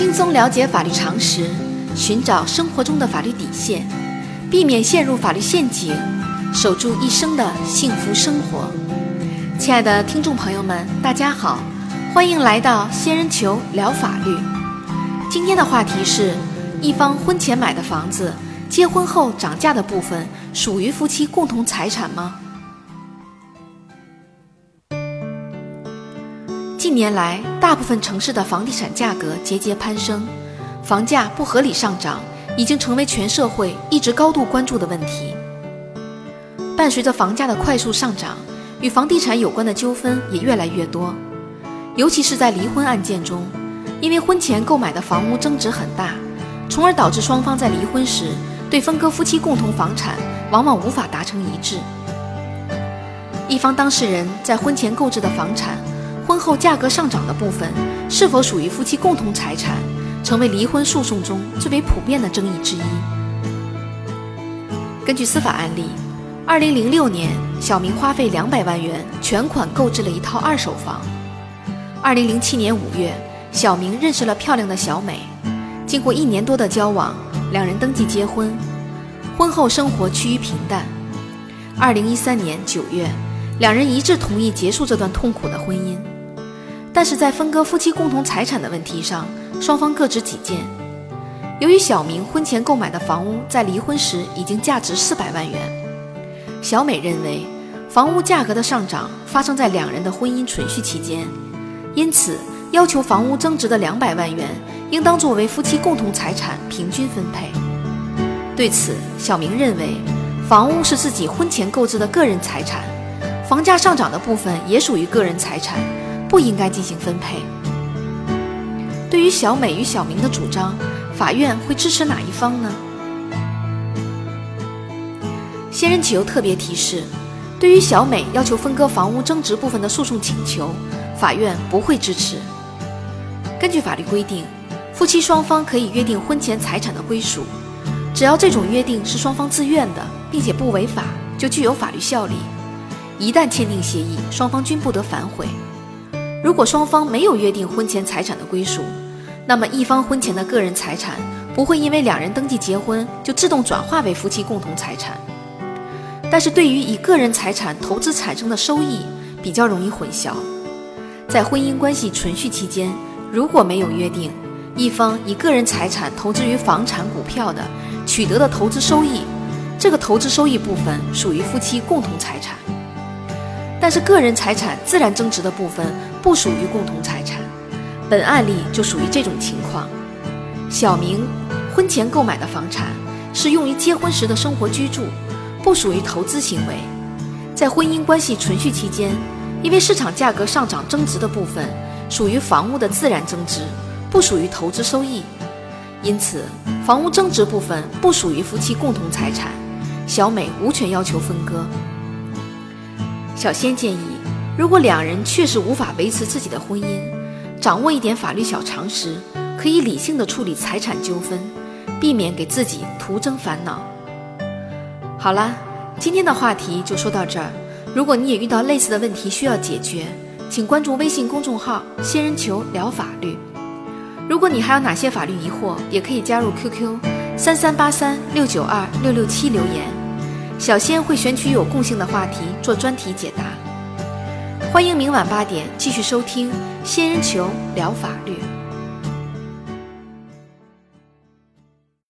轻松了解法律常识，寻找生活中的法律底线，避免陷入法律陷阱，守住一生的幸福生活。亲爱的听众朋友们，大家好，欢迎来到仙人球聊法律。今天的话题是：一方婚前买的房子，结婚后涨价的部分属于夫妻共同财产吗？近年来，大部分城市的房地产价格节节攀升，房价不合理上涨已经成为全社会一直高度关注的问题。伴随着房价的快速上涨，与房地产有关的纠纷也越来越多，尤其是在离婚案件中。因为婚前购买的房屋增值很大，从而导致双方在离婚时对分割夫妻共同房产往往无法达成一致。一方当事人在婚前购置的房产，后价格上涨的部分是否属于夫妻共同财产，成为离婚诉讼中最为普遍的争议之一。根据司法案例，2006年，小明花费两百万元全款购置了一套二手房。2007年5月。小明认识了漂亮的小美，经过一年多的交往，两人登记结婚，婚后生活趋于平淡。二零一三年九月，两人一致同意结束这段痛苦的婚姻，但是在分割夫妻共同财产的问题上，双方各执己见。由于小明婚前购买的房屋在离婚时已经价值四百万元，小美认为房屋价格的上涨发生在两人的婚姻存续期间，因此。要求房屋增值的两百万元应当作为夫妻共同财产平均分配。对此，小明认为，房屋是自己婚前购置的个人财产，房价上涨的部分也属于个人财产，不应该进行分配。对于小美与小明的主张，法院会支持哪一方呢？仙人球特别提示：对于小美要求分割房屋增值部分的诉讼请求，法院不会支持。根据法律规定，夫妻双方可以约定婚前财产的归属，只要这种约定是双方自愿的，并且不违法，就具有法律效力。一旦签订协议，双方均不得反悔。如果双方没有约定婚前财产的归属，那么一方婚前的个人财产不会因为两人登记结婚就自动转化为夫妻共同财产。但是对于以个人财产投资产生的收益，比较容易混淆。在婚姻关系存续期间。如果没有约定，一方以个人财产投资于房产、股票的取得的投资收益，这个投资收益部分属于夫妻共同财产。但是个人财产自然增值的部分不属于共同财产，本案例就属于这种情况。小明婚前购买的房产是用于结婚时的生活居住，不属于投资行为。在婚姻关系存续期间，因为市场价格上涨增值的部分。属于房屋的自然增值，不属于投资收益，因此房屋增值部分不属于夫妻共同财产，小美无权要求分割。小仙建议，如果两人确实无法维持自己的婚姻，掌握一点法律小常识，可以理性的处理财产纠纷，避免给自己徒增烦恼。好了，今天的话题就说到这儿。如果你也遇到类似的问题需要解决，请关注微信公众号“仙人球聊法律”。如果你还有哪些法律疑惑，也可以加入 QQ 三三八三六九二六六七留言，小仙会选取有共性的话题做专题解答。欢迎明晚八点继续收听“仙人球聊法律”。